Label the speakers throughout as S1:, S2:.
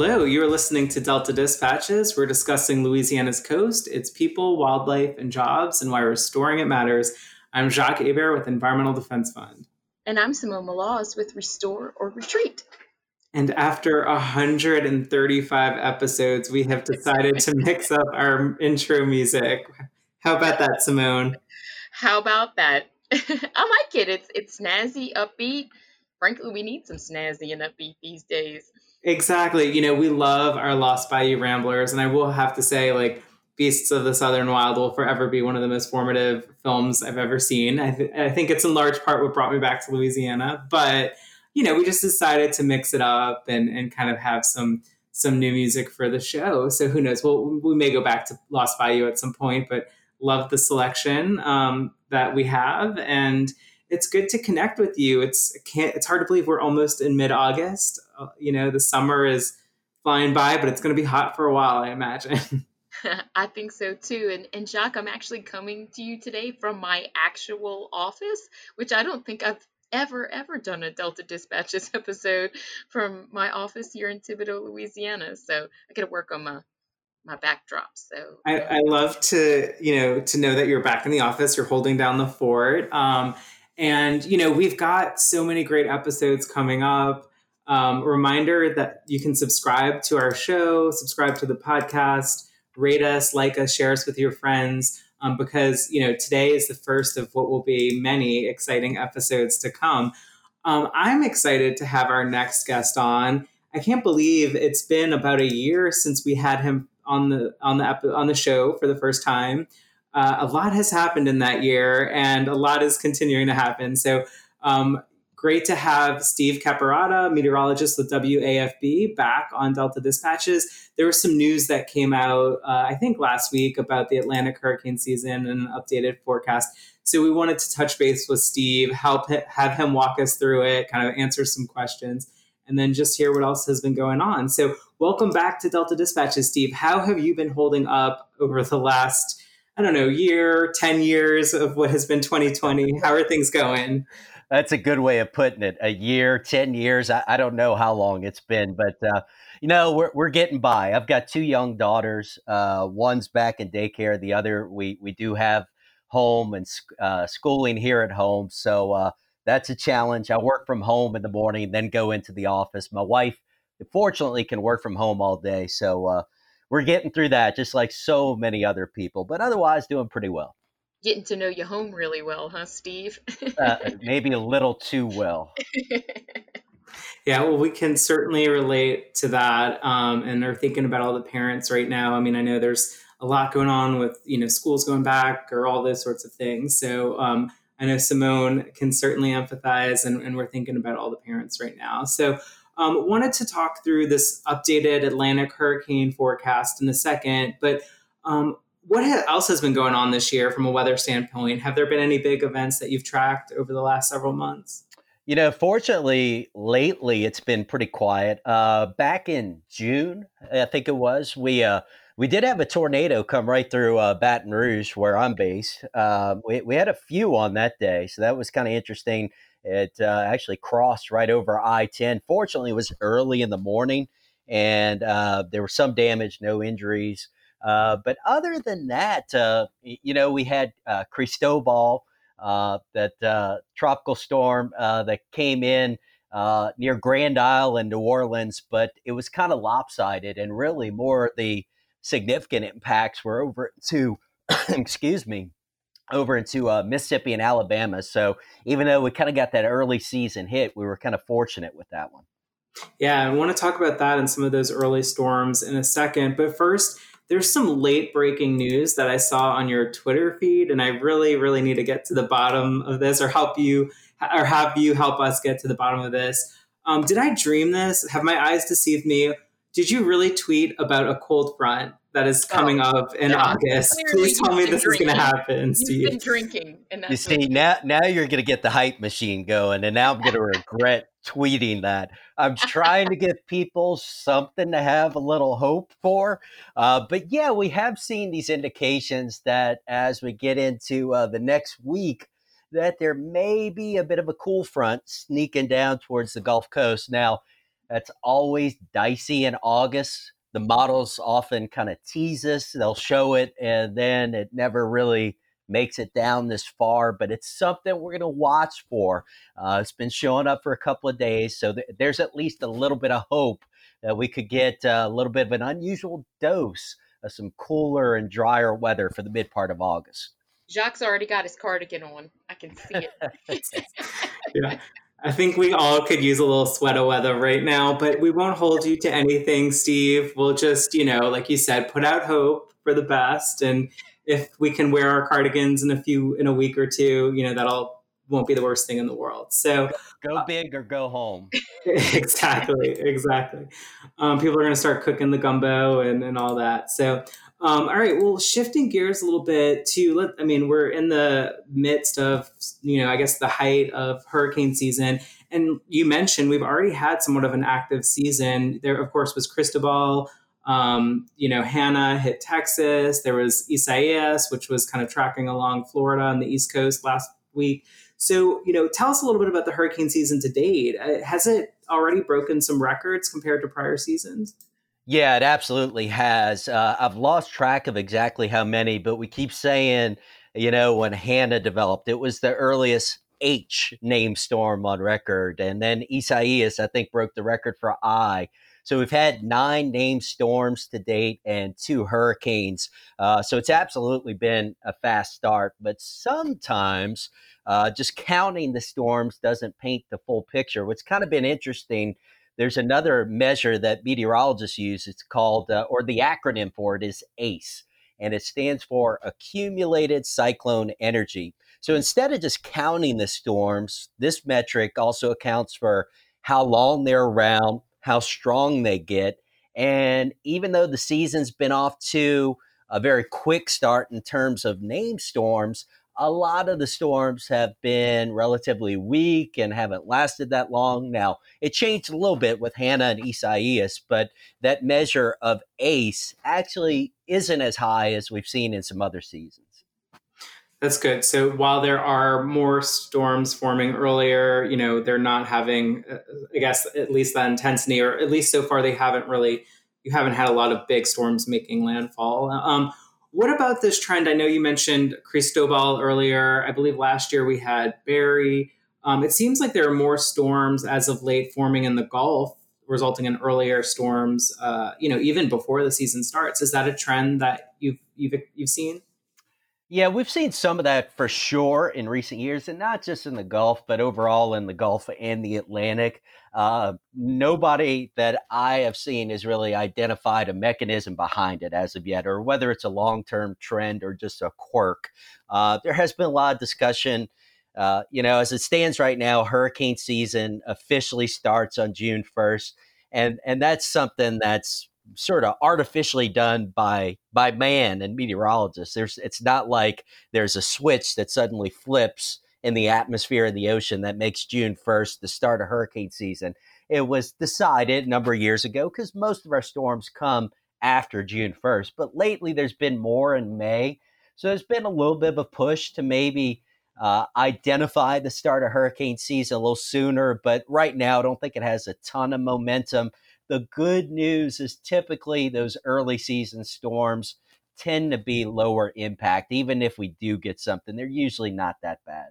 S1: Hello, you are listening to Delta Dispatches. We're discussing Louisiana's coast, its people, wildlife, and jobs, and why restoring it matters. I'm Jacques Hebert with Environmental Defense Fund.
S2: And I'm Simone Maloz with Restore or Retreat.
S1: And after 135 episodes, we have decided to mix up our intro music. How about that, Simone?
S2: How about that? I like it. It's it's snazzy, upbeat. Frankly, we need some snazzy and upbeat these days.
S1: Exactly. You know, we love our Lost Bayou Ramblers, and I will have to say, like, Beasts of the Southern Wild will forever be one of the most formative films I've ever seen. I, th- I think it's in large part what brought me back to Louisiana, but you know, we just decided to mix it up and and kind of have some some new music for the show. So who knows? Well, we may go back to Lost Bayou at some point, but love the selection um, that we have and it's good to connect with you. It's can't, it's hard to believe we're almost in mid August. Uh, you know, the summer is flying by, but it's going to be hot for a while, I imagine.
S2: I think so too. And, and Jacques, I'm actually coming to you today from my actual office, which I don't think I've ever, ever done a Delta Dispatches episode from my office here in Thibodaux, Louisiana. So I got to work on my my backdrop. So
S1: I, I, love to, you know, to know that you're back in the office, you're holding down the fort. Um, and, you know, we've got so many great episodes coming up. Um, reminder that you can subscribe to our show, subscribe to the podcast, rate us, like us, share us with your friends. Um, because you know today is the first of what will be many exciting episodes to come. Um, I'm excited to have our next guest on. I can't believe it's been about a year since we had him on the on the on the show for the first time uh, a lot has happened in that year, and a lot is continuing to happen. So, um, great to have Steve Caparotta, meteorologist with WAFB, back on Delta Dispatches. There was some news that came out, uh, I think, last week about the Atlantic hurricane season and an updated forecast. So, we wanted to touch base with Steve, help have him walk us through it, kind of answer some questions and then just hear what else has been going on. So, welcome back to Delta Dispatches, Steve. How have you been holding up over the last I don't know, year, 10 years of what has been 2020? How are things going?
S3: That's a good way of putting it. A year, 10 years. I, I don't know how long it's been, but, uh, you know, we're, we're getting by. I've got two young daughters. Uh, one's back in daycare. The other, we, we do have home and uh, schooling here at home. So uh, that's a challenge. I work from home in the morning, then go into the office. My wife, fortunately, can work from home all day. So, uh, we're getting through that just like so many other people, but otherwise doing pretty well.
S2: Getting to know your home really well, huh, Steve?
S3: uh, maybe a little too well.
S1: Yeah, well, we can certainly relate to that, um, and are thinking about all the parents right now. I mean, I know there's a lot going on with you know schools going back or all those sorts of things. So um, I know Simone can certainly empathize, and, and, we're thinking about all the parents right now. So um, wanted to talk through this updated Atlantic hurricane forecast in a second, but um, what else has been going on this year from a weather standpoint? Have there been any big events that you've tracked over the last several months?
S3: You know, fortunately, lately it's been pretty quiet. Uh, back in June, I think it was, we uh, we did have a tornado come right through uh, Baton Rouge, where I'm based. Uh, we, we had a few on that day, so that was kind of interesting. It uh, actually crossed right over I 10. Fortunately, it was early in the morning and uh, there was some damage, no injuries. Uh, but other than that, uh, you know, we had uh, Cristobal, uh, that tropical storm that came in near Grand Isle in New Orleans, but it was kind of lopsided and really more the significant impacts were over to, excuse me, over into uh, Mississippi and Alabama. So even though we kind of got that early season hit, we were kind of fortunate with that one.
S1: Yeah, I want to talk about that and some of those early storms in a second. But first, there's some late breaking news that I saw on your Twitter feed, and I really, really need to get to the bottom of this or help you or have you help us get to the bottom of this. Um, did I dream this? Have my eyes deceived me? Did you really tweet about a cold front that is coming oh, up in August. Please tell me this drinking. is going to happen, Steve.
S2: You've been drinking.
S3: And you see, now, now you're going to get the hype machine going, and now I'm going to regret tweeting that. I'm trying to give people something to have a little hope for. Uh, but yeah, we have seen these indications that as we get into uh, the next week, that there may be a bit of a cool front sneaking down towards the Gulf Coast. Now, that's always dicey in August. The models often kind of tease us, they'll show it, and then it never really makes it down this far, but it's something we're going to watch for. Uh, it's been showing up for a couple of days, so th- there's at least a little bit of hope that we could get uh, a little bit of an unusual dose of some cooler and drier weather for the mid part of August.
S2: Jacques already got his cardigan on. I can see it.
S1: yeah. I think we all could use a little sweater weather right now, but we won't hold you to anything, Steve. We'll just, you know, like you said, put out hope for the best. And if we can wear our cardigans in a few in a week or two, you know, that'll won't be the worst thing in the world. So
S3: go uh, big or go home.
S1: exactly, exactly. Um, people are going to start cooking the gumbo and, and all that. So um, all right. Well, shifting gears a little bit to let, I mean, we're in the midst of, you know, I guess the height of hurricane season. And you mentioned we've already had somewhat of an active season. There, of course, was Cristobal. Um, you know, Hannah hit Texas. There was Isaias, which was kind of tracking along Florida on the East Coast last week. So, you know, tell us a little bit about the hurricane season to date. Uh, has it already broken some records compared to prior seasons?
S3: Yeah, it absolutely has. Uh, I've lost track of exactly how many, but we keep saying, you know, when Hannah developed, it was the earliest H name storm on record. And then Isaias, I think, broke the record for I. So we've had nine named storms to date and two hurricanes. Uh, so it's absolutely been a fast start. But sometimes uh, just counting the storms doesn't paint the full picture. What's kind of been interesting there's another measure that meteorologists use. It's called, uh, or the acronym for it is ACE, and it stands for Accumulated Cyclone Energy. So instead of just counting the storms, this metric also accounts for how long they're around, how strong they get. And even though the season's been off to a very quick start in terms of name storms, a lot of the storms have been relatively weak and haven't lasted that long. Now, it changed a little bit with Hannah and Isaias, but that measure of ACE actually isn't as high as we've seen in some other seasons.
S1: That's good. So while there are more storms forming earlier, you know, they're not having, uh, I guess, at least that intensity, or at least so far, they haven't really, you haven't had a lot of big storms making landfall. Um, what about this trend? I know you mentioned Cristobal earlier. I believe last year we had Barry. Um, it seems like there are more storms as of late forming in the Gulf, resulting in earlier storms. Uh, you know, even before the season starts. Is that a trend that you've you've you've seen?
S3: Yeah, we've seen some of that for sure in recent years, and not just in the Gulf, but overall in the Gulf and the Atlantic. Uh, nobody that I have seen has really identified a mechanism behind it as of yet, or whether it's a long term trend or just a quirk. Uh, there has been a lot of discussion. Uh, you know, as it stands right now, hurricane season officially starts on June 1st. And, and that's something that's sort of artificially done by by man and meteorologists. There's it's not like there's a switch that suddenly flips in the atmosphere in the ocean that makes June 1st the start of hurricane season. It was decided a number of years ago because most of our storms come after June 1st, but lately there's been more in May. So there's been a little bit of a push to maybe uh, identify the start of hurricane season a little sooner, but right now I don't think it has a ton of momentum. The good news is typically those early season storms tend to be lower impact. Even if we do get something, they're usually not that bad.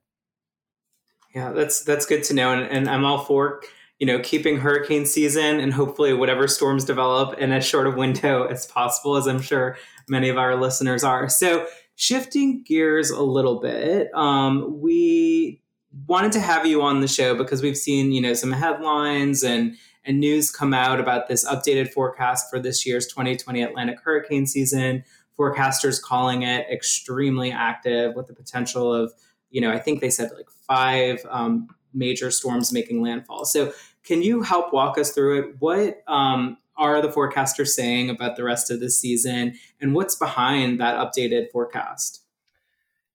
S1: Yeah, that's that's good to know, and, and I'm all for you know keeping hurricane season and hopefully whatever storms develop in as short a window as possible, as I'm sure many of our listeners are. So shifting gears a little bit, um, we wanted to have you on the show because we've seen you know some headlines and and news come out about this updated forecast for this year's 2020 Atlantic hurricane season. Forecasters calling it extremely active with the potential of, you know, I think they said like five um, major storms making landfall. So, can you help walk us through it? What um, are the forecasters saying about the rest of the season, and what's behind that updated forecast?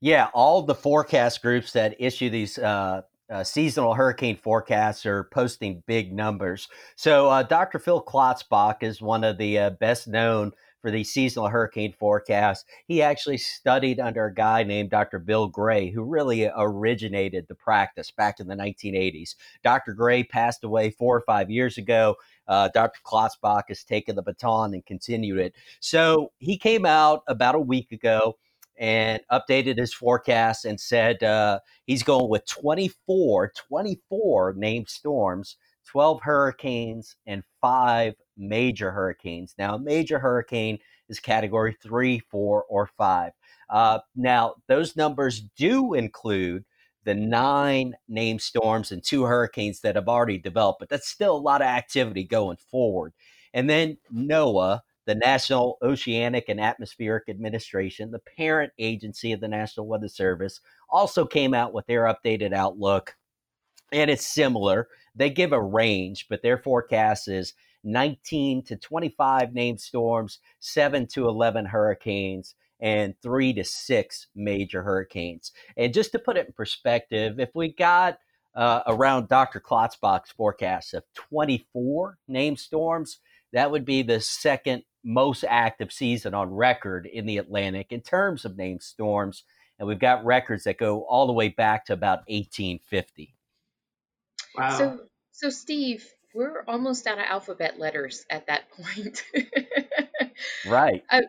S3: Yeah, all the forecast groups that issue these uh, uh, seasonal hurricane forecasts are posting big numbers. So, uh, Dr. Phil Klotzbach is one of the uh, best known for the seasonal hurricane forecast. He actually studied under a guy named Dr. Bill Gray, who really originated the practice back in the 1980s. Dr. Gray passed away four or five years ago. Uh, Dr. Klotzbach has taken the baton and continued it. So he came out about a week ago and updated his forecast and said uh, he's going with 24, 24 named storms, 12 hurricanes, and five major hurricanes. Now, a major hurricane is category three, four, or five. Uh, now, those numbers do include the nine named storms and two hurricanes that have already developed, but that's still a lot of activity going forward. And then NOAA, the National Oceanic and Atmospheric Administration, the parent agency of the National Weather Service, also came out with their updated outlook. And it's similar. They give a range, but their forecast is 19 to 25 named storms, 7 to 11 hurricanes, and 3 to 6 major hurricanes. And just to put it in perspective, if we got uh, around Dr. Klotzbach's forecast of 24 named storms, that would be the second most active season on record in the Atlantic in terms of named storms. And we've got records that go all the way back to about 1850.
S2: Wow. So, so Steve, we're almost out of alphabet letters at that point.
S3: right.
S2: Uh,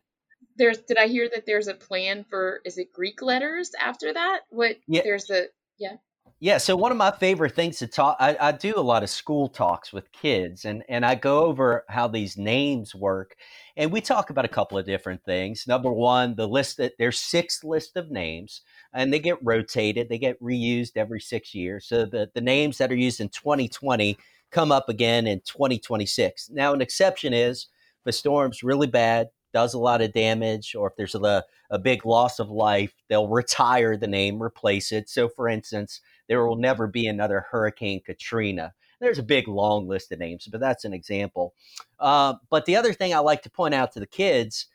S2: there's did I hear that there's a plan for is it Greek letters after that? What yeah. there's a yeah.
S3: Yeah, so one of my favorite things to talk, I, I, do a lot of school talks with kids, and and I go over how these names work, and we talk about a couple of different things. Number one, the list that there's six list of names, and they get rotated, they get reused every six years. So the the names that are used in 2020 come up again in 2026. Now, an exception is if storm's really bad, does a lot of damage, or if there's a, a big loss of life, they'll retire the name, replace it. So, for instance, there will never be another Hurricane Katrina. There's a big long list of names, but that's an example. Uh, but the other thing I like to point out to the kids,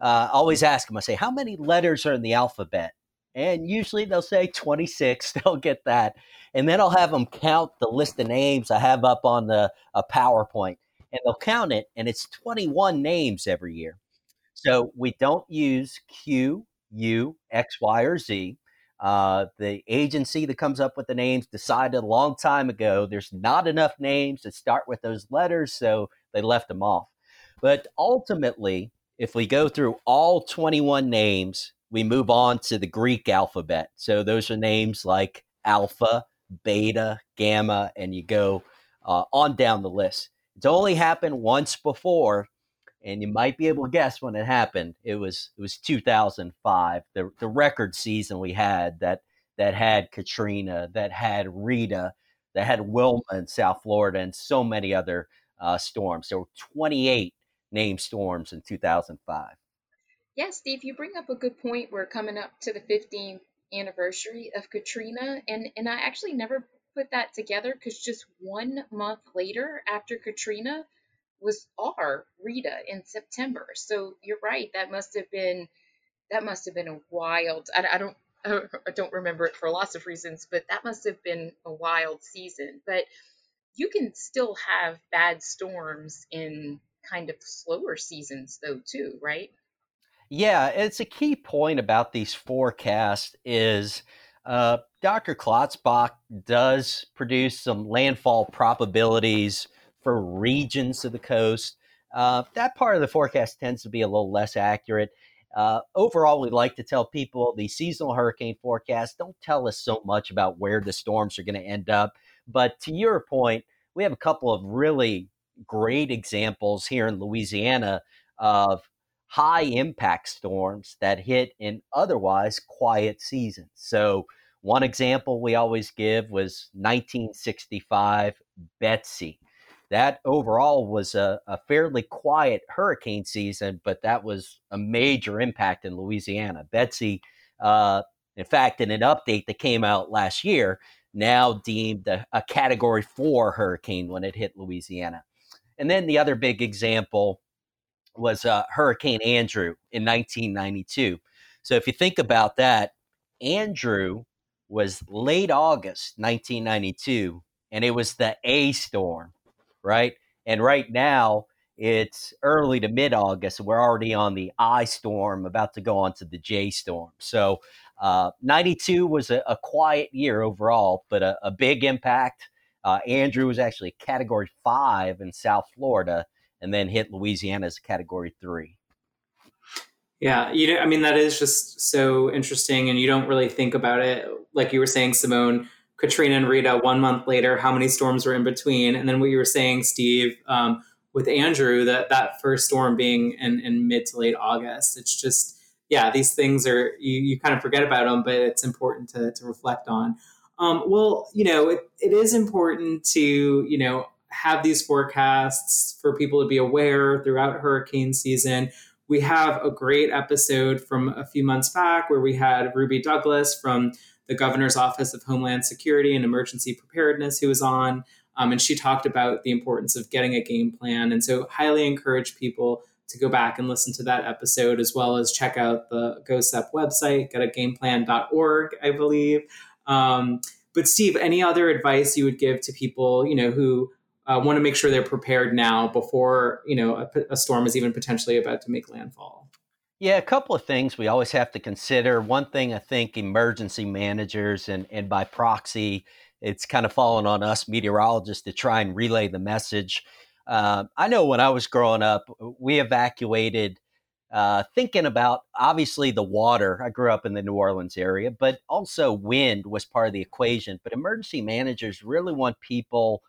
S3: uh, I always ask them, I say, how many letters are in the alphabet? And usually they'll say 26, they'll get that. And then I'll have them count the list of names I have up on the a PowerPoint. And they'll count it, and it's 21 names every year. So we don't use Q, U, X, Y, or Z. Uh, the agency that comes up with the names decided a long time ago there's not enough names to start with those letters, so they left them off. But ultimately, if we go through all 21 names, we move on to the Greek alphabet. So those are names like alpha, beta, gamma, and you go uh, on down the list. It's only happened once before, and you might be able to guess when it happened. It was it was 2005, the the record season we had that that had Katrina, that had Rita, that had Wilma in South Florida, and so many other uh, storms. There were 28 named storms in 2005.
S2: Yeah, Steve, you bring up a good point. We're coming up to the 15th anniversary of Katrina, and and I actually never put that together because just one month later after Katrina was our Rita in September. So you're right. That must have been that must have been a wild. I, I don't I don't remember it for lots of reasons, but that must have been a wild season. But you can still have bad storms in kind of slower seasons though too, right?
S3: Yeah, it's a key point about these forecasts is uh, Dr. Klotzbach does produce some landfall probabilities for regions of the coast. Uh, that part of the forecast tends to be a little less accurate. Uh, overall, we like to tell people the seasonal hurricane forecast don't tell us so much about where the storms are going to end up. But to your point, we have a couple of really great examples here in Louisiana of high impact storms that hit in otherwise quiet seasons. So, one example we always give was 1965 Betsy that overall was a, a, fairly quiet hurricane season, but that was a major impact in Louisiana. Betsy, uh, in fact, in an update that came out last year, now deemed a, a, category four hurricane when it hit Louisiana. And then the other big example was uh, Hurricane Andrew in 1992. So if you think about that, Andrew was late August 1992, and it was the A storm, right? And right now it's early to mid August, we're already on the I storm, about to go on to the J storm. So uh, 92 was a, a, quiet year overall, but a, a big impact. Uh, Andrew was actually category five in South Florida and then hit Louisiana as category three.
S1: Yeah, you know, I mean, that is just so interesting, and you don't really think about it. Like you were saying, Simone, Katrina and Rita, one month later, how many storms were in between? And then what you were saying, Steve, um, with Andrew, that that first storm being in, in mid to late August. It's just, yeah, these things are, you, you kind of forget about them, but it's important to, to reflect on. Um, well, you know, it, it is important to, you know, have these forecasts for people to be aware throughout hurricane season. We have a great episode from a few months back where we had Ruby Douglas from the Governor's Office of Homeland Security and Emergency Preparedness who was on. Um, and she talked about the importance of getting a game plan. And so, highly encourage people to go back and listen to that episode, as well as check out the GOHSEP website, getagameplan.org, I believe. Um, but Steve, any other advice you would give to people, you know, who uh, want to make sure they're prepared now before you know a, a storm is even potentially about to make landfall.
S3: Yeah, a couple of things we always have to consider. One thing I think emergency managers and, and by proxy, it's kind of fallen on us meteorologists to try and relay the message. Uh, I know when I was growing up, we evacuated uh, thinking about obviously the water. I grew up in the New Orleans area, but also wind was part of the equation. But emergency managers really want people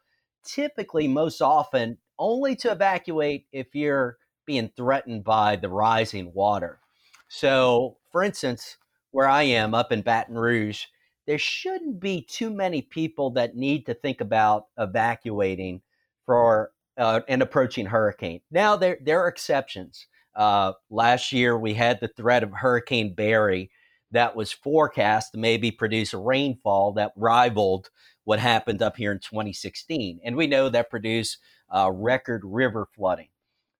S3: typically most often only to evacuate if you're being threatened by the rising water. So, for instance, where I am up in Baton Rouge, there shouldn't be too many people that need to think about evacuating for uh, an approaching hurricane. Now, there, there are exceptions. Uh, last year, we had the threat of Hurricane Barry that was forecast to maybe produce a rainfall that rivaled what happened up here in 2016. And we know that produced uh, record river flooding.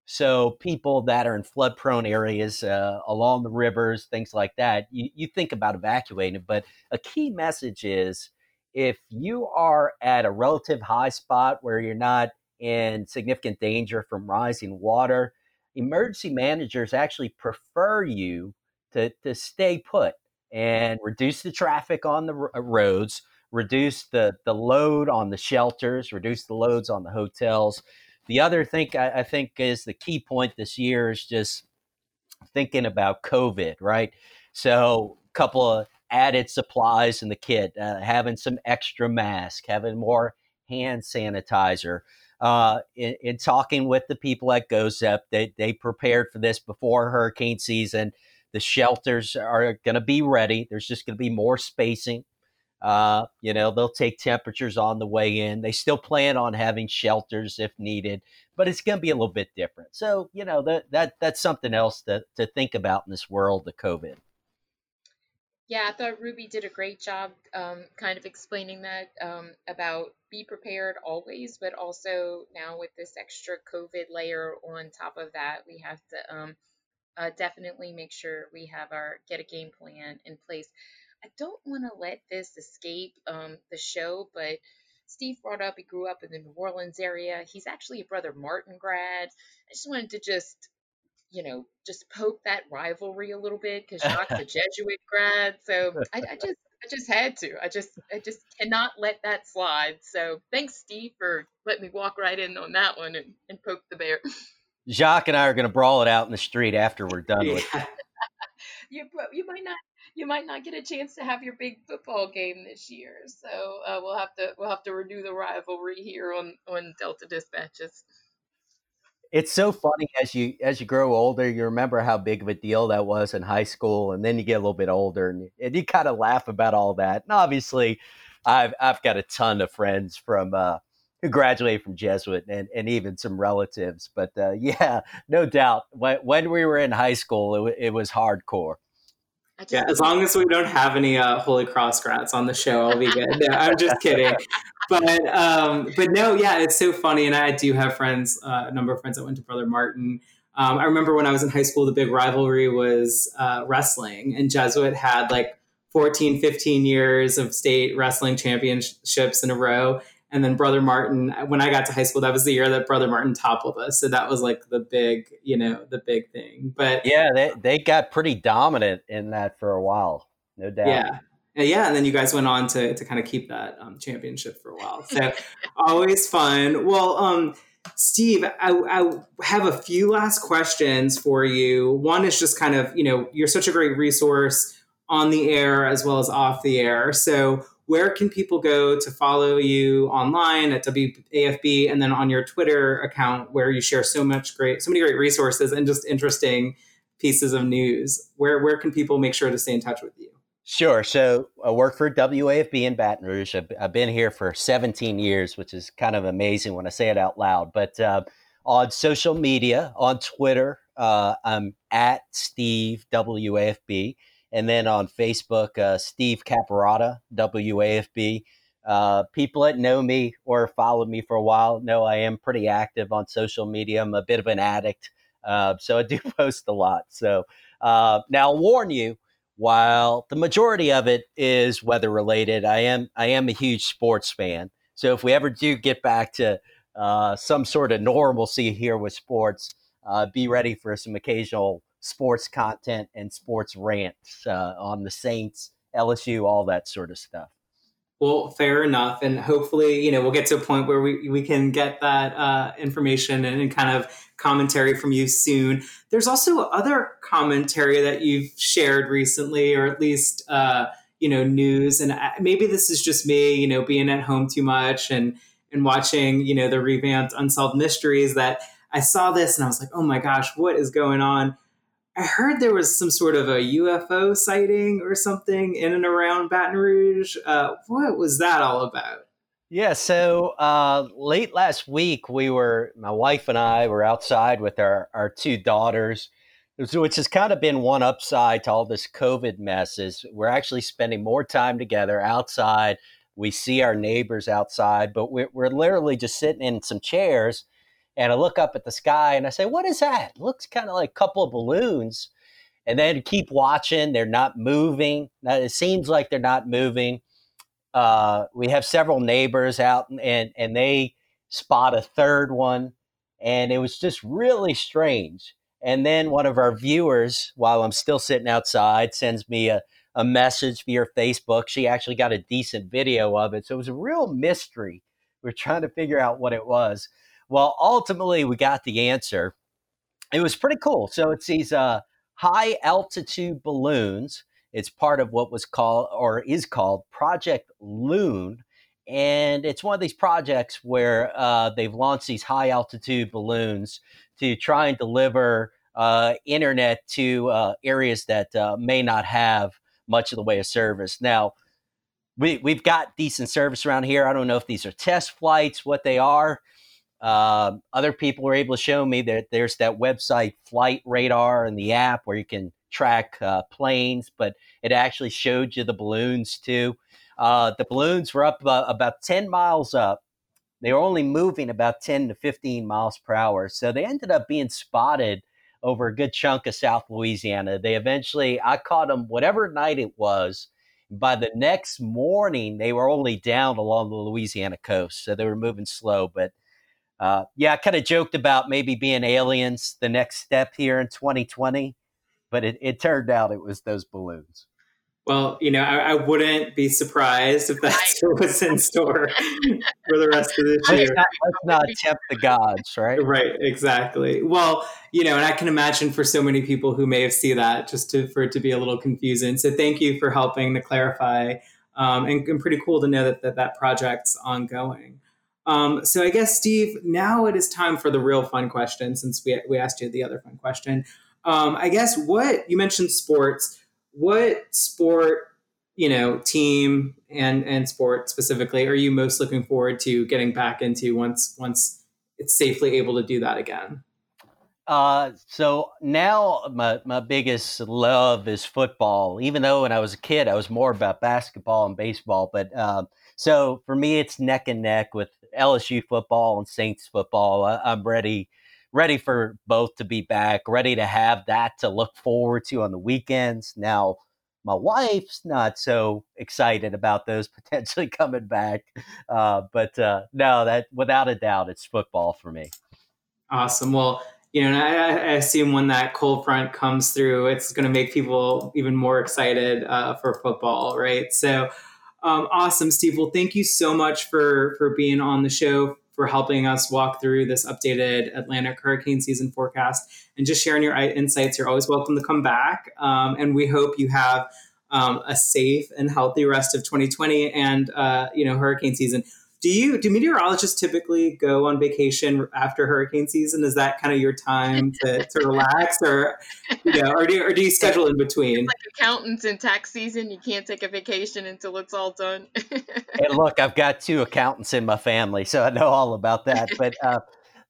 S3: So people that are in flood prone areas uh, along the rivers, things like that, you, you think about evacuating. But a key message is if you are at a relative high spot where you're not in significant danger from rising water, emergency managers actually prefer you to, to stay put and reduce the traffic on the roads, reduce the, the load on the shelters, reduce the loads on the hotels. The other thing I, I think is the key point this year is just thinking about COVID, right? So, a couple of added supplies in the kit, uh, having some extra mask, having more hand sanitizer. Uh, in, in, talking with the people at GOHSEP, they, they prepared for this before hurricane season. The shelters are going to be ready. There's just going to be more spacing. Uh, you know, they'll take temperatures on the way in. They still plan on having shelters if needed, but it's going to be a little bit different. So, you know, that that that's something else to to think about in this world of COVID.
S2: Yeah, I thought Ruby did a great job, um, kind of explaining that um, about be prepared always, but also now with this extra COVID layer on top of that, we have to um, uh, definitely make sure we have our get a game plan in place. I don't want to let this escape um, the show, but Steve brought up he grew up in the New Orleans area. He's actually a brother Martin grad. I just wanted to just, you know, just poke that rivalry a little bit because Jacques a Jesuit grad. So I, I just I just had to. I just I just cannot let that slide. So thanks, Steve, for letting me walk right in on that one and, and poke the bear.
S3: Jacques and I are going to brawl it out in the street after we're done yeah. with.
S2: you you might not you might not get a chance to have your big football game this year. So uh, we'll have to we'll have to renew the rivalry here on on Delta Dispatches.
S3: It's so funny as you as you grow older, you remember how big of a deal that was in high school, and then you get a little bit older, and, and you kind of laugh about all that. And obviously, I've I've got a ton of friends from. Uh, who graduated from Jesuit and, and even some relatives. But uh, yeah, no doubt. When, when we were in high school, it, it was hardcore
S1: yeah, as long as we don't have any uh, Holy Cross grads on the show, I'll be good. No, I'm just kidding. but um, but no, yeah, it's so funny, and I do have friends, uh, a number of friends that went to Brother Martin. Um, I remember when I was in high school, the big rivalry was uh, wrestling, and Jesuit had like 14, 15 years of state wrestling championships in a row. And then Brother Martin, when I got to high school, that was the year that Brother Martin toppled us. So that was like the big, you know, the big thing. But
S3: yeah, they, they got pretty dominant in that for a while, no doubt.
S1: Yeah. Yeah, and then you guys went on to, to kind of keep that um, championship for a while. So always fun. Well, um, Steve, I, I, have a few last questions for you. One is just kind of, you know, you're such a great resource on the air as well as off the air. So where can people go to follow you online at WAFB and then on your Twitter account where you share so much great, so many great resources and just interesting pieces of news? Where where can people make sure to stay in touch with you?
S3: Sure. So I work for WAFB in Baton Rouge. I've, been here for 17 years, which is kind of amazing when I say it out loud. But uh, on social media, on Twitter, uh, I'm at Steve WAFB. And then on Facebook, uh, Steve Caparotta, WAFB. Uh, people that know me or followed me for a while know I am pretty active on social media. I'm a bit of an addict, uh, so I do post a lot. So uh, now I'll warn you, while the majority of it is weather related, I am I am a huge sports fan. So if we ever do get back to uh, some sort of normalcy here with sports, uh, be ready for some occasional sports content and sports rants uh, on the Saints, LSU, all that sort of stuff.
S1: Well, fair enough, and hopefully, you know, we'll get to a point where we, we can get that uh, information and, and, kind of commentary from you soon. There's also other commentary that you've shared recently, or at least uh, you know news. And maybe this is just me, you know, being at home too much and and watching, you know, the revamped Unsolved Mysteries. That I saw this and I was like, oh my gosh, what is going on? I heard there was some sort of a UFO sighting or something in and around Baton Rouge. Uh, what was that all about?
S3: Yeah, so uh, late last week, we were, my wife and I were outside with our, our two daughters, which has kind of been one upside to all this COVID mess is we're actually spending more time together outside. We see our neighbors outside, but we're, we're literally just sitting in some chairs and I look up at the sky and I say, "What is that?" It looks kind of like a couple of balloons. And then keep watching. They're not moving. It seems like they're not moving. Uh, we have several neighbors out, and and they spot a third one, and it was just really strange. And then one of our viewers, while I'm still sitting outside, sends me a, a message via Facebook. She actually got a decent video of it. So it was a real mystery. We are trying to figure out what it was. Well, ultimately, we got the answer. It was pretty cool. So it's these uh, high altitude balloons. It's part of what was called or is called Project Loon. And it's one of these projects where uh, they've launched these high altitude balloons to try and deliver uh, internet to uh, areas that uh, may not have much of the way of service. Now, we, we've got decent service around here. I don't know if these are test flights, what they are. Uh, other people were able to show me that there's that website Flight Radar and the app where you can track uh, planes, but it actually showed you the balloons too. Uh, the balloons were up about 10 miles up. They were only moving about 10 to 15 miles per hour. So they ended up being spotted over a good chunk of South Louisiana. They eventually, I caught them whatever night it was. By the next morning, they were only down along the Louisiana coast. So they were moving slow, but uh, yeah, I kind of joked about maybe being aliens the next step here in 2020, but it, it turned out it was those balloons.
S1: Well, you know, I, I wouldn't be surprised if that's what was in store for the rest of this year.
S3: Let's not, let's not tempt the gods, right?
S1: Right, exactly. Well, you know, and I can imagine for so many people who may have seen that, just to, for it to be a little confusing. So, thank you for helping to clarify, um, and, and pretty cool to know that that, that project's ongoing. Um, so I guess Steve, now it is time for the real fun question. Since we we asked you the other fun question, um, I guess what you mentioned sports. What sport, you know, team and and sport specifically, are you most looking forward to getting back into once once it's safely able to do that again?
S3: Uh, so now my, my biggest love is football. Even though when I was a kid, I was more about basketball and baseball. But um, so for me, it's neck and neck with LSU football and Saints football. I, I'm ready, ready for both to be back. Ready to have that to look forward to on the weekends. Now, my wife's not so excited about those potentially coming back. Uh, but uh, no, that without a doubt, it's football for me.
S1: Awesome. Well, you know, and I, I, assume when that cold front comes through, it's going to make people even more excited uh, for football, right? So, um, awesome, Steve. Well, thank you so much for for being on the show, for helping us walk through this updated Atlantic hurricane season forecast, and just sharing your insights. You're always welcome to come back, um, and we hope you have um, a safe and healthy rest of 2020 and uh, you know hurricane season do you do meteorologists typically go on vacation after hurricane season? Is that kind of your time to, to relax, or you know, or do you, or do you schedule in between?
S2: like accountants in tax season, you can't take a vacation until it's all done.
S3: hey, look, I've got two accountants in my family, so I know all about that. But uh,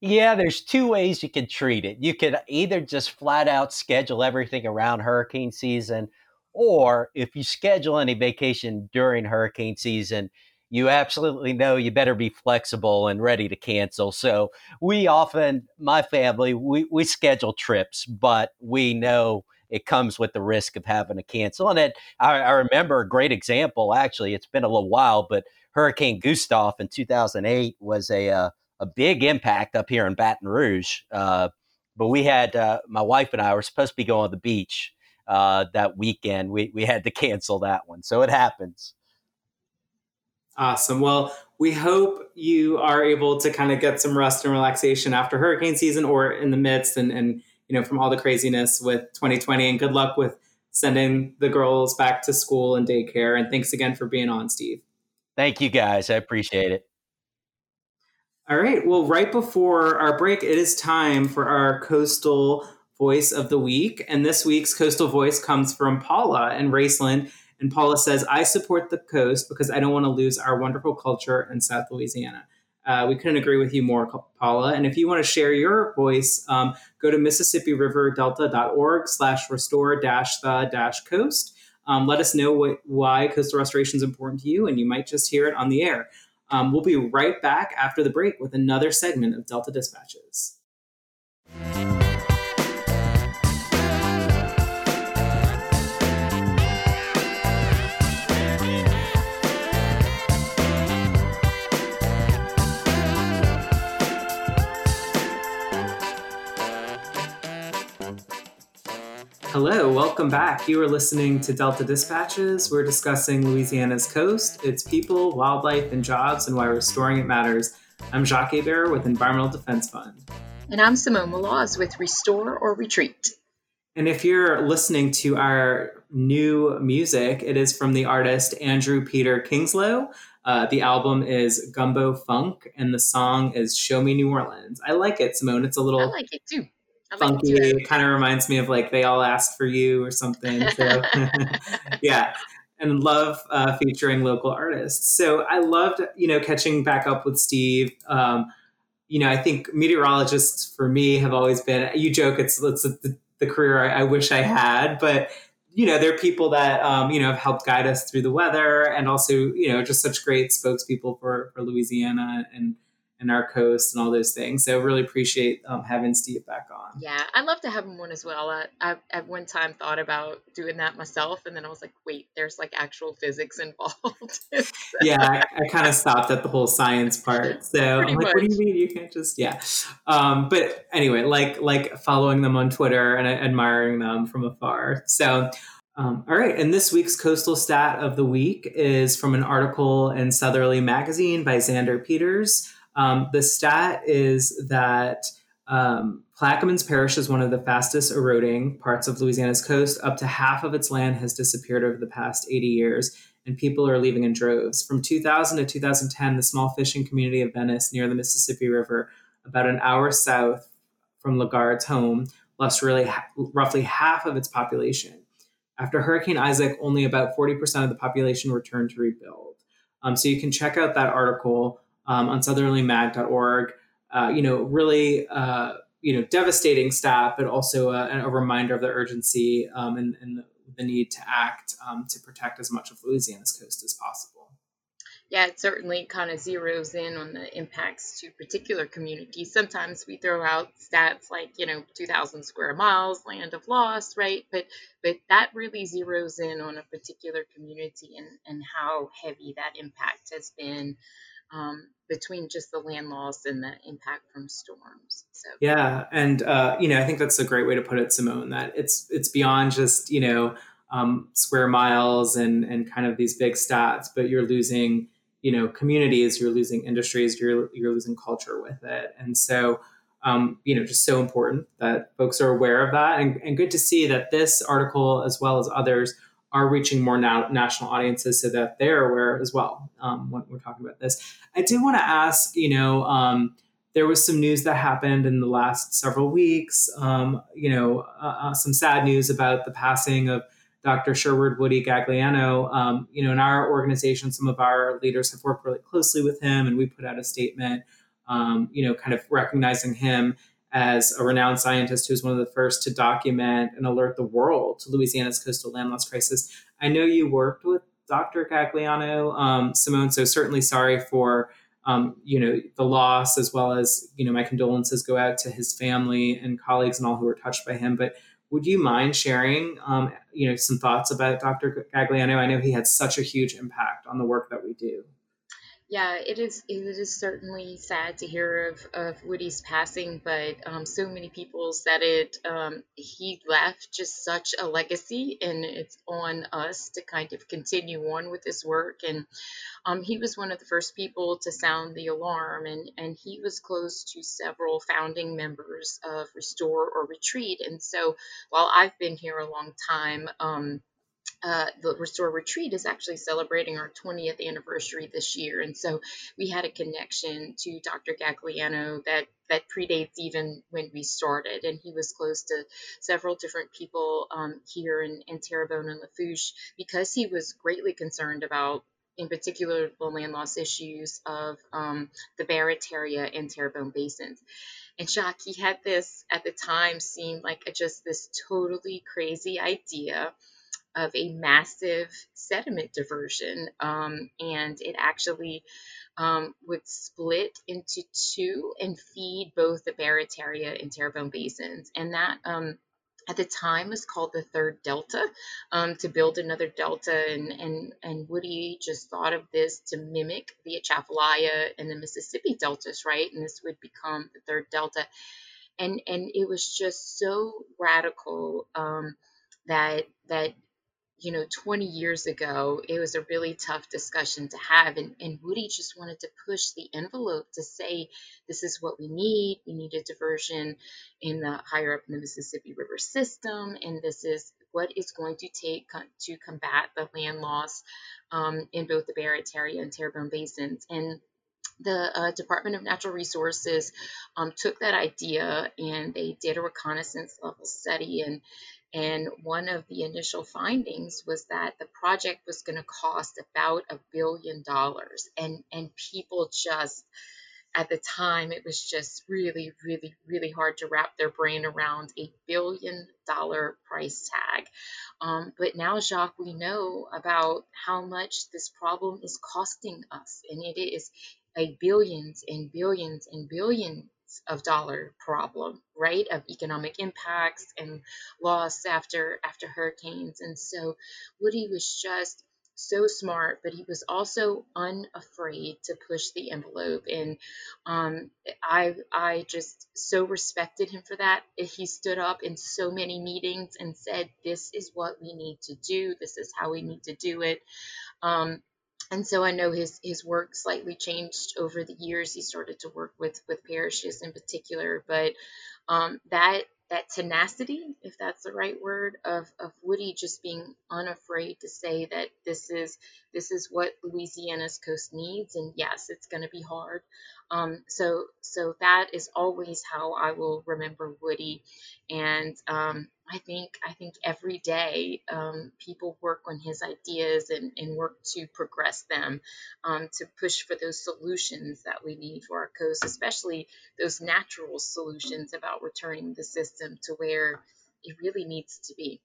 S3: yeah, there's two ways you can treat it. You could either just flat out schedule everything around hurricane season, or if you schedule any vacation during hurricane season you absolutely know you better be flexible and ready to cancel. So we often, my family, we, we schedule trips, but we know it comes with the risk of having to cancel. And it, I, I remember a great example, actually, it's been a little while, but Hurricane Gustav in 2008 was a, uh, a big impact up here in Baton Rouge. Uh, but we had, uh, my wife and I were supposed to be going to the beach uh, that weekend. We, we had to cancel that one. So it happens.
S1: Awesome. Well, we hope you are able to kind of get some rest and relaxation after hurricane season or in the midst and, and you know, from all the craziness with 2020. And good luck with sending the girls back to school and daycare. And thanks again for being on, Steve.
S3: Thank you guys. I appreciate it.
S1: All right. Well, right before our break, it is time for our coastal voice of the week. And this week's coastal voice comes from Paula in Raceland. And Paula says, I support the coast because I don't want to lose our wonderful culture in South Louisiana. Uh, we couldn't agree with you more, Paula. And if you want to share your voice, um, go to MississippiRiverDelta.org slash restore dash the dash coast. Um, let us know what, why coastal restoration is important to you, and you might just hear it on the air. Um, we'll be right back after the break with another segment of Delta Dispatches. Hello, welcome back. You are listening to Delta Dispatches. We're discussing Louisiana's coast, its people, wildlife, and jobs, and why restoring it matters. I'm Jacques Hebert with Environmental Defense Fund.
S2: And I'm Simone Maloz with Restore or Retreat.
S1: And if you're listening to our new music, it is from the artist Andrew Peter Kingslow. Uh, the album is Gumbo Funk, and the song is Show Me New Orleans. I like it, Simone. It's a little. I
S2: like it too
S1: funky. It kind of reminds me of like they all asked for you or something. So yeah, and love uh, featuring local artists. So I loved you know catching back up with Steve. Um, you know, I think meteorologists for me have always been. You joke it's it's the, the career I, I, wish I had, but you know, they're people that um, you know have helped guide us through the weather, and also you know just such great spokespeople for for Louisiana and and our coast and all those things. So really appreciate um, having Steve back on.
S2: Yeah, I'd love to have him on as well. I, I at one time thought about doing that myself, and then I was like, wait, there's like actual physics involved.
S1: so. Yeah, I, I kind of stopped at the whole science part. So Pretty I'm like, much. what do you mean you can't just yeah? Um, but anyway, like like following them on Twitter and admiring them from afar. So. Um, all right, and this week's coastal stat of the week is from an article in Southerly Magazine by Xander Peters. Um, the stat is that um, Plaquemines Parish is one of the fastest eroding parts of Louisiana's coast. Up to half of its land has disappeared over the past 80 years, and people are leaving in droves. From 2000 to 2010, the small fishing community of Venice near the Mississippi River, about an hour south from Lagarde's home, lost really roughly half of its population. After Hurricane Isaac, only about 40% of the population returned to rebuild. Um, so you can check out that article um, on southerlymag.org. Uh, you know, really uh, you know devastating stat, but also a, a reminder of the urgency um, and, and the, the, need to act um, to protect as much of Louisiana's coast as possible
S2: yeah, it certainly kind of zeroes in on the impacts to particular communities. Sometimes we throw out stats like, you know, 2,000 square miles, land of loss, right? But but that really zeroes in on a particular community and, and how heavy that impact has been um, between just the land loss and the impact from storms. So
S1: yeah, and uh, you know, I think that's a great way to put it, Simone. That it's it's beyond just you know um, square miles and and kind of these big stats, but you're losing you know communities you're losing industries you're you're losing culture with it and so um, you know just so important that folks are aware of that and, and good to see that this article as well as others are reaching more now national audiences so that they're aware as well um, when we're talking about this i did want to ask you know um, there was some news that happened in the last several weeks um, you know uh, uh some sad news about the passing of Dr. Sherwood Woody Gagliano. Um, you know, in our organization, some of our leaders have worked really closely with him, and we put out a statement, um, you know, kind of recognizing him as a renowned scientist who was one of the first to document and alert the world to Louisiana's coastal land loss crisis. I know you worked with Dr. Gagliano, um, Simone, so certainly sorry for. Um, you know the loss as well as you know my condolences go out to his family and colleagues and all who were touched by him but would you mind sharing, um, you know, some thoughts about Dr. Gagliano? I know he had such a huge impact on the work that we do.
S2: Yeah, it is. It is certainly sad to hear of, of Woody's passing, but um, so many people said it. Um, he left just such a legacy, and it's on us to kind of continue on with his work. And um, he was one of the first people to sound the alarm, and, and he was close to several founding members of Restore or Retreat. And so while I've been here a long time, um, uh, the Restore Retreat is actually celebrating our 20th anniversary this year, and so we had a connection to Dr. Gagliano that that predates even when we started, and he was close to several different people um, here in, in Terrebonne and Lafourche because he was greatly concerned about in particular the land loss issues of um, the Barataria and Terrebonne basins. And Jacques, he had this at the time seemed like a, just this totally crazy idea of a massive sediment diversion, um, and it actually um, would split into two and feed both the Barataria and Terrebonne basins, and that um, at the time was called the third delta. Um, to build another delta and, and and woody just thought of this to mimic the atchafalaya and the mississippi deltas right? And this would become the third delta. And and it was just so radical um, that that you know 20 years ago it was a really tough discussion to have and, and woody just wanted to push the envelope to say this is what we need. We need a diversion in the higher up in the mississippi river system and this is what is going to take to combat the land loss um, in both the barataria and terrebonne basins. And the uh, Department of Natural Resources um, took that idea and they did a reconnaissance level study and and one of the initial findings was that the project was going to cost about a billion dollars. And, and people just, at the time, it was just really, really, really hard to wrap their brain around a billion dollar price tag. Um, but now, Jacques, we know about how much this problem is costing us, and it is a billions and billions and billions of dollar problem, right? Of economic impacts and loss after after hurricanes. And so Woody was just so smart, but he was also unafraid to push the envelope. And um, I I just so respected him for that. He stood up in so many meetings and said, "This is what we need to do. This is how we need to do it." Um, and so I know his his work slightly changed over the years. He started to work with with parishes in particular, but um, that that tenacity, if that's the right word, of of Woody just being unafraid to say that this is this is what Louisiana's coast needs, and yes, it's going to be hard. Um, so so that is always how I will remember Woody, and um, I think I think every day um, people work on his ideas and, and work to progress them, um, to push for those solutions that we need for our coast, especially those natural solutions about returning the system to where it really needs to be.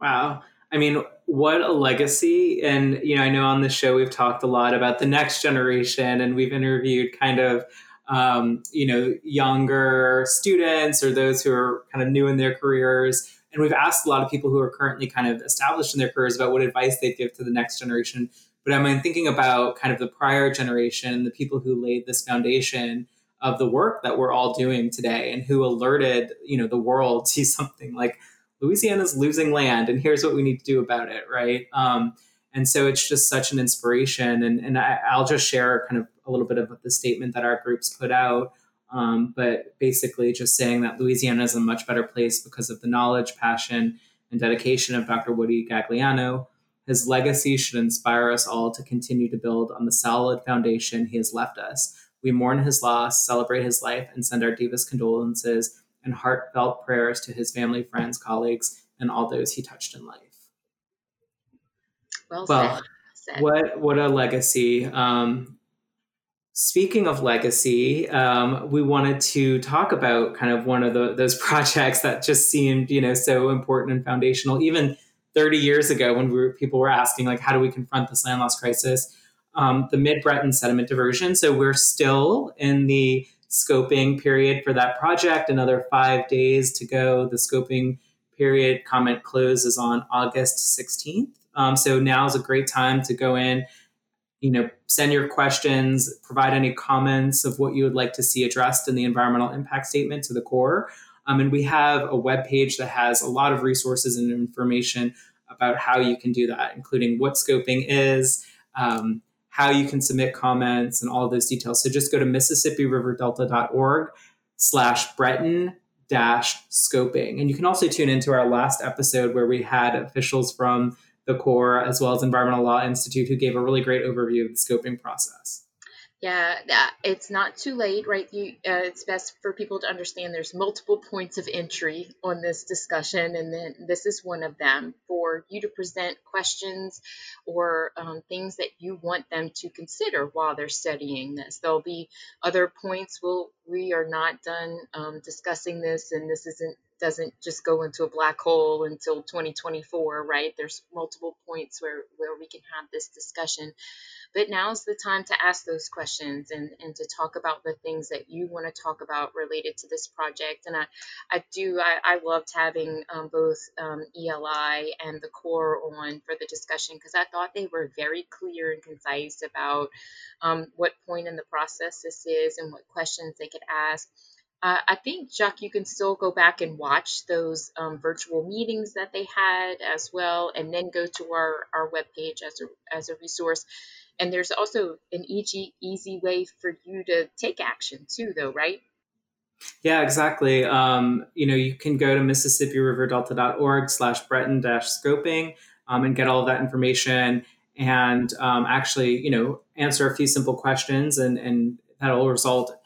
S1: Wow. I mean, what a legacy. And, you know, I know on the show we've talked a lot about the next generation and we've interviewed kind of, um, you know, younger students or those who are kind of new in their careers. And we've asked a lot of people who are currently kind of established in their careers about what advice they'd give to the next generation. But I mean, thinking about kind of the prior generation, the people who laid this foundation of the work that we're all doing today and who alerted, you know, the world to something like Louisiana's losing land, and here's what we need to do about it, right? Um, and so it's just such an inspiration. And, and I, will just share kind of a little bit of the statement that our groups put out. Um, but basically, just saying that Louisiana is a much better place because of the knowledge, passion, and dedication of Dr. Woody Gagliano. His legacy should inspire us all to continue to build on the solid foundation he has left us. We mourn his loss, celebrate his life, and send our deepest condolences and heartfelt prayers to his family, friends, colleagues, and all those he touched in life.
S2: Well, well
S1: said. what what a legacy. Um, speaking of legacy, um, we wanted to talk about kind of one of the, those projects that just seemed, you know, so important and foundational, even 30 years ago when we were, people were asking, like, how do we confront this land loss crisis? Um, the Mid Breton sediment diversion. So we're still in the scoping period for that project. Another five days to go. The scoping period comment closes on August 16th. Um, so now is a great time to go in, you know, send your questions, provide any comments of what you would like to see addressed in the environmental impact statement to the Corps. Um, and we have a web page that has a lot of resources and information about how you can do that, including what scoping is, um, how you can submit comments and all those details. So just go to MississippiRiverDelta.org slash Breton dash scoping. And you can also tune into our last episode where we had officials from the Corps as well as Environmental Law Institute who gave a really great overview of the scoping process.
S2: Yeah, it's not too late, right? You, uh, it's best for people to understand there's multiple points of entry on this discussion, and then this is one of them for you to present questions or um, things that you want them to consider while they're studying this. There'll be other points. We'll, we are not done um, discussing this, and this isn't doesn't just go into a black hole until 2024, right? There's multiple points where where we can have this discussion. But now's the time to ask those questions and, and to talk about the things that you want to talk about related to this project. And I, I do, I, I loved having um, both um, ELI and the Corps on for the discussion because I thought they were very clear and concise about um, what point in the process this is and what questions they could ask. Uh, I think, Jacques, you can still go back and watch those um, virtual meetings that they had as well, and then go to our, our webpage as a, as a resource. And there's also an easy, easy way for you to take action too, though, right?
S1: Yeah, exactly. Um, you know, you can go to MississippiRiverDelta.org slash Breton dash scoping um, and get all of that information and um, actually, you know, answer a few simple questions and, and that'll result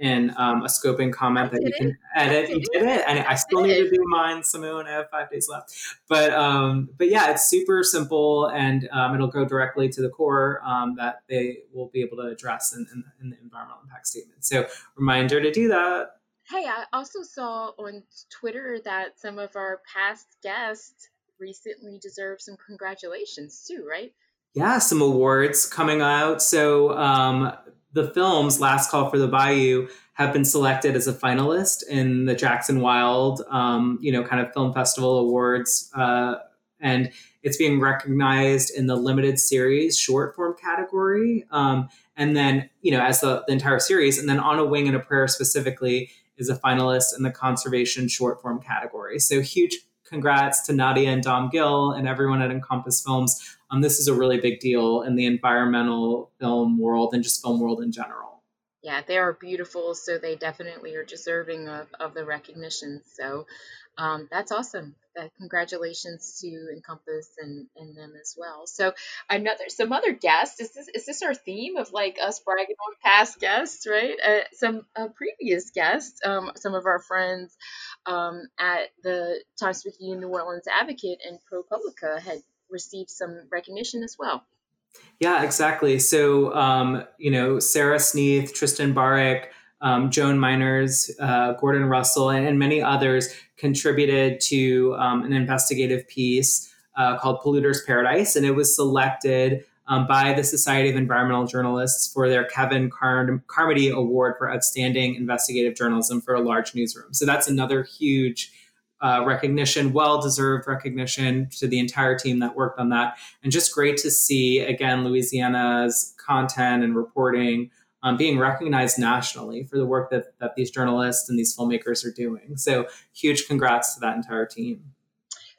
S1: in um, a scoping comment that you can edit. You did it, and I still need to do mine, Simone. I have five days left, but um, but yeah, it's super simple, and um, it'll go directly to the Corps um, that they will be able to address in, in, in, the environmental impact statement. So reminder to do that.
S2: Hey, I also saw on Twitter that some of our past guests recently deserve some congratulations too, right?
S1: Yeah, some awards coming out. So um, the films Last Call for the Bayou have been selected as a finalist in the Jackson Wild, um, you know, kind of film festival awards, uh, and it's being recognized in the limited series short form category, um, and then you know as the, the entire series, and then On a Wing and a Prayer specifically is a finalist in the conservation short form category. So huge congrats to Nadia and Dom Gill and everyone at Encompass Films. Um, this is a really big deal in the environmental film world and just film world in general.
S2: Yeah, they are beautiful, so they definitely are deserving of, of the recognition. So, um, that's awesome. Uh, congratulations to Encompass and, and them as well. So another some other guests. Is this is this our theme of like us bragging on past guests, right? Uh, some uh, previous guests, um, some of our friends um, at the Times Picayune New Orleans Advocate and ProPublica had received some recognition as well.
S1: Yeah, exactly. So um, you know, Sara Sneath, Tristan Baurick um, Joan Meiners, uh, Gordon Russell, and, and, many others contributed to um, an investigative piece uh, called Polluter's Paradise, and it was selected um, by the Society of Environmental Journalists for their Kevin Car- Carmody Award for Outstanding Investigative Journalism for a Large Newsroom. So that's another huge uh, recognition, well deserved recognition to the entire team that worked on that. And just great to see, again, Louisiana's content and reporting um, being recognized nationally for the work that, that these journalists and these filmmakers are doing. So huge congrats to that entire team.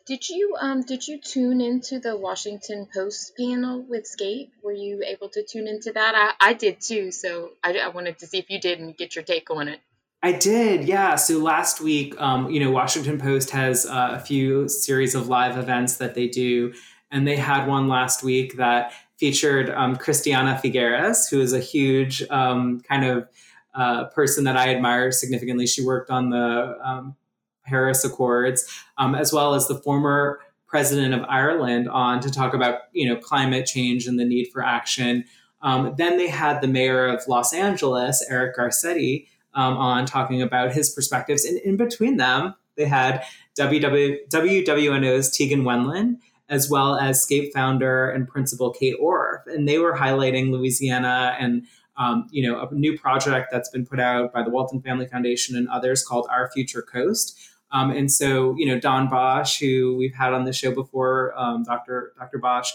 S2: Did you um, did you tune into the Washington Post panel with Scape? Were you able to tune into that? I, I did too, so I, I wanted to see if you did and get your take on it.
S1: I did, yeah. So last week, um, you know, Washington Post has uh, a few series of live events that they do, and they had one last week that featured um, Christiana Figueres, who is a huge um, kind of uh, person that I admire significantly. She worked on the um, Paris Accords, um, as well as the former president of Ireland, on to talk about you know climate change and the need for action. Um, then they had the mayor of Los Angeles, Eric Garcetti, um, on talking about his perspectives. And in between them, they had WW, WWNO's Tegan Wendland as well as Scape founder and principal Kate Orff. And they were highlighting Louisiana and um, you know, a new project that's been put out by the Walton Family Foundation and others called Our Future Coast. Um, and so, you know, Don Boesch, who we've had on the show before, um, Dr. Dr. Boesch,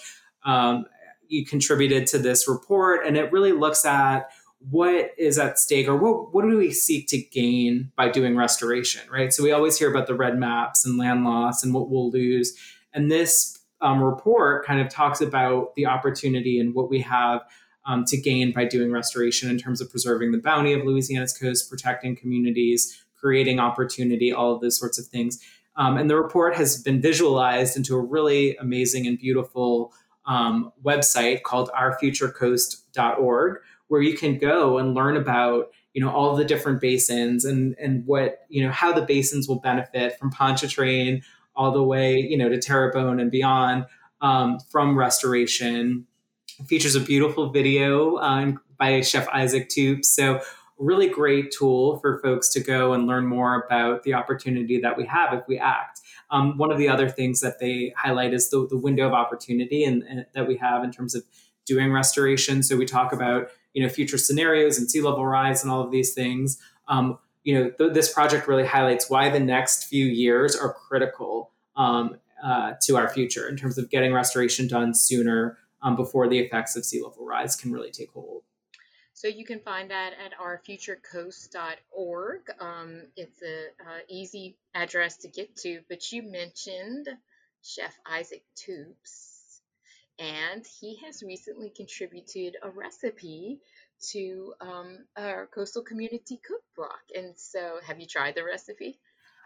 S1: um, you contributed to this report, and it really looks at what is at stake or what, what do we seek to gain by doing restoration, right? So we always hear about the red maps and land loss and what we'll lose. And this um, report kind of talks about the opportunity and what we have um, to gain by doing restoration in terms of preserving the bounty of Louisiana's coast, protecting communities, creating opportunity, all of those sorts of things. Um, and the report has been visualized into a really amazing and beautiful um, website called ourfuturecoast.org, where you can go and learn about you know all the different basins and and what you know how the basins will benefit from Pontchartrain all the way, you know, to Terrebonne and beyond um, from restoration. It features a beautiful video uh, by Chef Isaac Toups. So, really great tool for folks to go and learn more about the opportunity that we have if we act. Um, one of the other things that they highlight is the, the window of opportunity and, and, that we have in terms of doing restoration. So we talk about you know future scenarios and sea level rise and all of these things. Um, you know, th- this project really highlights why the next few years are critical um, uh, to our future in terms of getting restoration done sooner um, before the effects of sea level rise can really take hold.
S2: So you can find that at ourfuturecoast.org. Um, it's a uh, easy address to get to. But you mentioned Chef Isaac Toups, and he has recently contributed a recipe to um, our coastal community cookbook. And so, have you tried the recipe?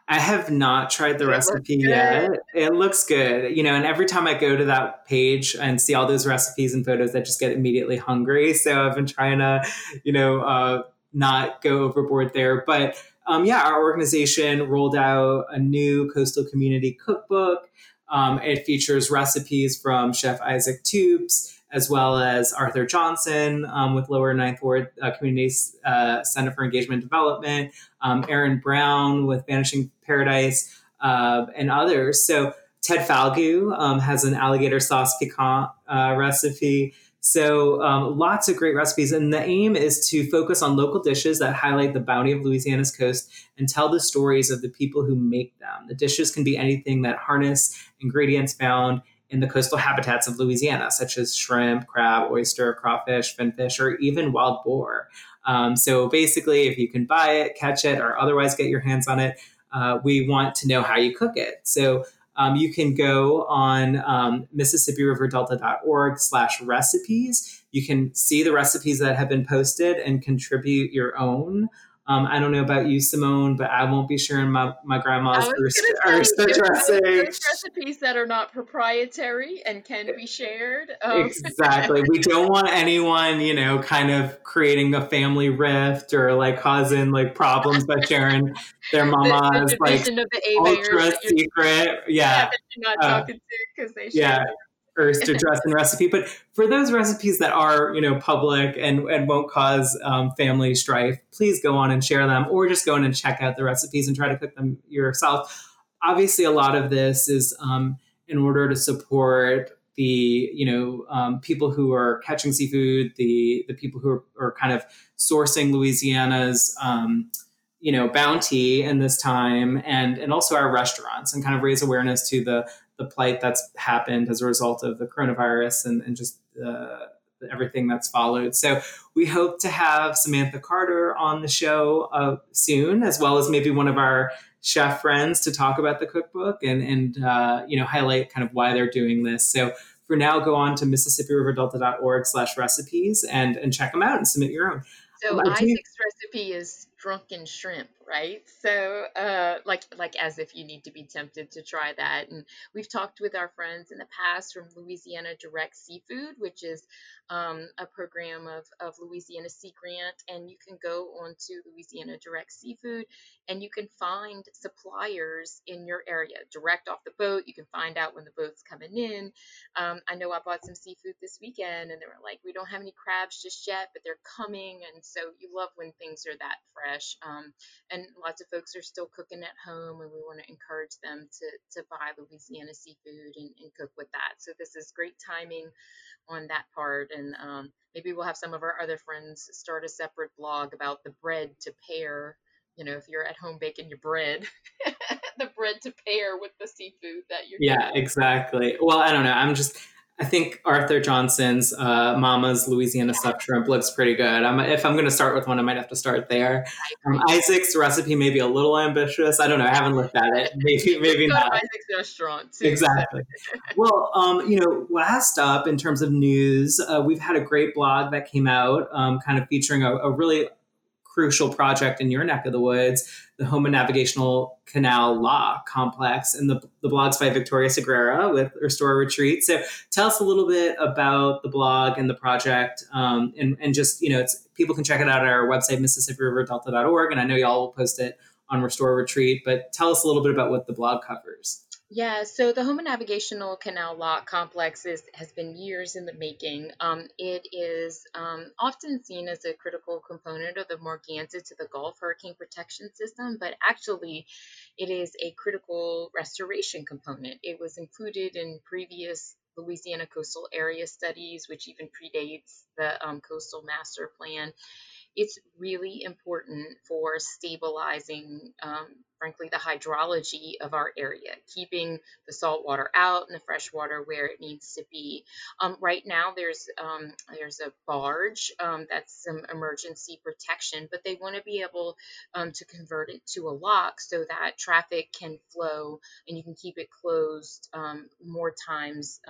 S1: I have not tried the it recipe yet. It looks good, you know. And every time I go to that page and see all those recipes and photos, I just get immediately hungry. So I've been trying to, you know, uh, not go overboard there. But um, yeah, our organization rolled out a new coastal community cookbook. Um, it features recipes from Chef Isaac Toups as well as Arthur Johnson um, with Lower Ninth Ward uh, Community uh, Center for Engagement Development, um, Aaron Brown with Vanishing Paradise, uh, and others. So Ted Falgout um, has an alligator sauce piquant uh, recipe. So um, lots of great recipes, and the aim is to focus on local dishes that highlight the bounty of Louisiana's coast and tell the stories of the people who make them. The dishes can be anything that harness ingredients found in the coastal habitats of Louisiana, such as shrimp, crab, oyster, crawfish, finfish, or even wild boar. Um, so basically, if you can buy it, catch it, or otherwise get your hands on it, uh, we want to know how you cook it. So um, you can go on um, MississippiRiverDelta.org slash recipes. You can see the recipes that have been posted and contribute your own. Um, I don't know about you, Simone, but I won't be sharing my, my grandma's oyster,
S2: oyster dressing. recipes that are not proprietary and can be shared.
S1: Um. Exactly. we don't want anyone, you know, kind of creating a family rift or like causing like problems by sharing their mama's the, the like ultra secret. Yeah. yeah
S2: that you're not uh, talking to because they
S1: share yeah oyster dressing recipe. But for those recipes that are, you know, public and, and won't cause um, family strife, please go on and share them or just go in and check out the recipes and try to cook them yourself. Obviously, a lot of this is um, in order to support the you know um, people who are catching seafood, the the people who are, are kind of sourcing Louisiana's um, you know bounty in this time, and and also our restaurants, and kind of raise awareness to the the plight that's happened as a result of the coronavirus and, and just uh, everything that's followed. So we hope to have Samantha Carter on the show uh, soon, as well as maybe one of our chef friends to talk about the cookbook and and uh, you know highlight kind of why they're doing this. So for now, go on to MississippiRiverDelta.org slash recipes and and check them out and submit your own.
S2: So um, Isaac's recipe is drunken shrimp, right? So, uh, like like as if you need to be tempted to try that. And we've talked with our friends in the past from Louisiana Direct Seafood, which is um, a program of, of Louisiana Sea Grant, and you can go onto Louisiana Direct Seafood and you can find suppliers in your area direct off the boat. You can find out when the boat's coming in. Um, I know I bought some seafood this weekend, and they were like, "We don't have any crabs just yet, but they're coming." And so you love when things are that fresh. Um, and lots of folks are still cooking at home, and we want to encourage them to to buy Louisiana seafood and, and cook with that. So this is great timing on that part and um, maybe we'll have some of our other friends start a separate blog about the bread to pair. You know if you're at home baking your bread the bread to pair with the seafood that you're
S1: yeah exactly. Well i don't know i'm just I think Arthur Johnson's uh, Mama's Louisiana stuffed shrimp looks pretty good. I'm, if I'm going to start with one, I might have to start there. Um, Isaac's recipe may be a little ambitious. I don't know. I haven't looked at it. Maybe maybe not.
S2: Isaac's restaurant too.
S1: Exactly. well, um, you know, last up in terms of news, uh, we've had a great blog that came out, um, kind of featuring a, a really crucial project in your neck of the woods, the Houma Navigational Canal Lock Complex, and the, the blog's by Victoria Sagrera with Restore Retreat. So tell us a little bit about the blog and the project, um, and, and just, you know, it's people can check it out at our website, MississippiRiverDelta.org, and I know y'all will post it on Restore Retreat, but tell us a little bit about what the blog covers.
S2: Yeah, so the Houma Navigational Canal Lock Complex is, has been years in the making. Um, it is um, often seen as a critical component of the Morganza to the Gulf Hurricane Protection System, but actually, it is a critical restoration component. It was included in previous Louisiana coastal area studies, which even predates the um, Coastal Master Plan it's really important for stabilizing, um, frankly, the hydrology of our area, keeping the salt water out and the fresh water where it needs to be. Um, right now, there's um, there's a barge um, that's some emergency protection, but they want to be able um, to convert it to a lock so that traffic can flow and you can keep it closed um, more times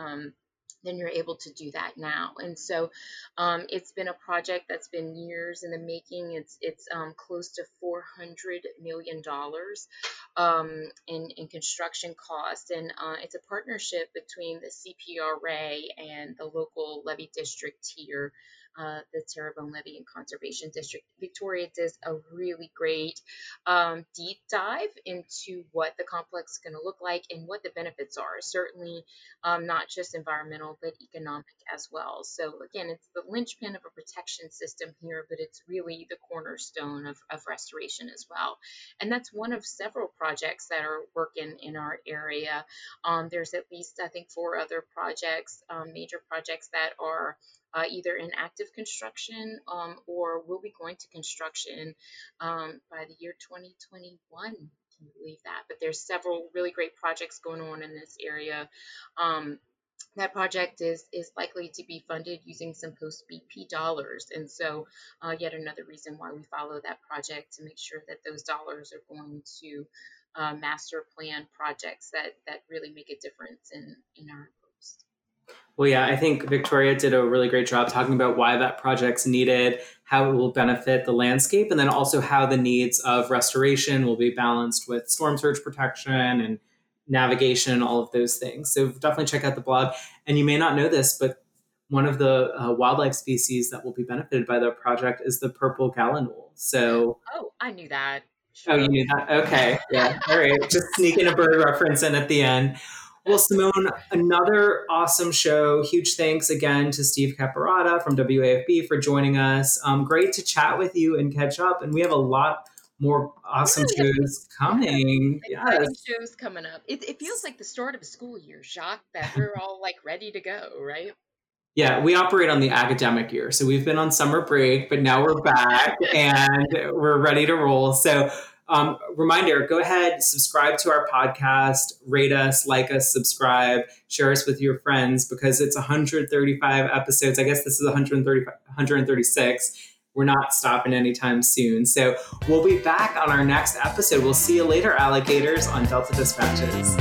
S2: then you're able to do that now. And so um, it's been a project that's been years in the making. It's it's um, close to 400 million dollars um, in in construction cost, and uh, it's a partnership between the CPRA and the local levee district here uh, the Terrebonne Levee and Conservation District. Victoria does a really great um, deep dive into what the complex is going to look like and what the benefits are. Certainly, um, not just environmental, but economic as well. So, again, it's the linchpin of a protection system here, but it's really the cornerstone of, of restoration as well. And that's one of several projects that are working in our area. Um, there's at least, I think, four other projects, um, major projects that are uh, either in active construction um, or will be going to construction um, by the year 2021. Can you believe that? But there's several really great projects going on in this area. Um, that project is is likely to be funded using some post BP dollars, and so uh, yet another reason why we follow that project to make sure that those dollars are going to uh, master plan projects that that really make a difference in in our
S1: Well, yeah, I think Victoria did a really great job talking about why that project's needed, how it will benefit the landscape, and then also how the needs of restoration will be balanced with storm surge protection and navigation and all of those things. So definitely check out the blog. And you may not know this, but one of the uh, wildlife species that will be benefited by the project is the purple gallinule. So,
S2: oh, I knew that.
S1: Sure. Oh, you knew that? Okay. Yeah. All right. Just sneaking a bird reference in at the end. Well, Simone, another awesome show. Huge thanks again to Steve Caparotta from WAFB for joining us. Um, great to chat with you and catch up. And we have a lot more awesome yeah, shows coming.
S2: Exciting yes. shows coming up. It, it feels like the start of a school year, Jacques, that we're all like ready to go, right?
S1: Yeah, we operate on the academic year. So we've been on summer break, but now we're back and we're ready to roll. So um, reminder go ahead, subscribe to our podcast, rate us, like us, subscribe, share us with your friends because it's 135 episodes. I guess this is 130, 136. We're not stopping anytime soon. So we'll be back on our next episode. We'll see you later, alligators, on Delta Dispatches.